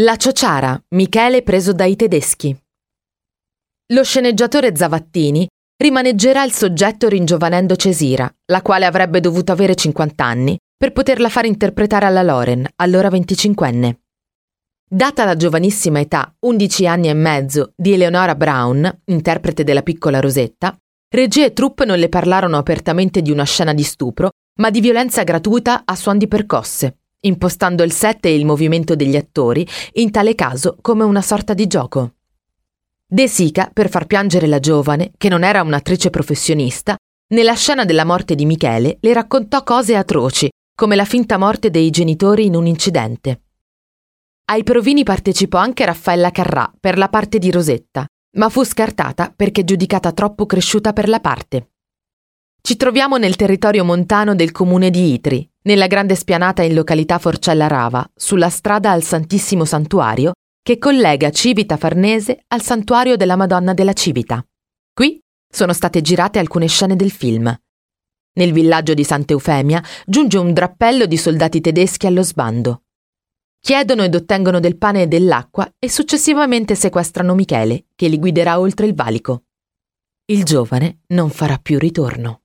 La ciociara, Michele preso dai tedeschi. Lo sceneggiatore Zavattini rimaneggerà il soggetto ringiovanendo Cesira, la quale avrebbe dovuto avere 50 anni, per poterla far interpretare alla Loren, allora 25enne. Data la giovanissima età, 11 anni e mezzo, di Eleonora Brown, interprete della piccola Rosetta, regie e troupe non le parlarono apertamente di una scena di stupro, ma di violenza gratuita a suon di percosse, impostando il set e il movimento degli attori, in tale caso come una sorta di gioco. De Sica, per far piangere la giovane, che non era un'attrice professionista, nella scena della morte di Michele le raccontò cose atroci, come la finta morte dei genitori in un incidente. Ai provini partecipò anche Raffaella Carrà per la parte di Rosetta, ma fu scartata perché giudicata troppo cresciuta per la parte. Ci troviamo nel territorio montano del comune di Itri, nella grande spianata in località Forcella Rava, sulla strada al Santissimo Santuario, che collega Civita Farnese al Santuario della Madonna della Civita. Qui sono state girate alcune scene del film. Nel villaggio di Santa Eufemia giunge un drappello di soldati tedeschi allo sbando. Chiedono ed ottengono del pane e dell'acqua e successivamente sequestrano Michele, che li guiderà oltre il valico. Il giovane non farà più ritorno.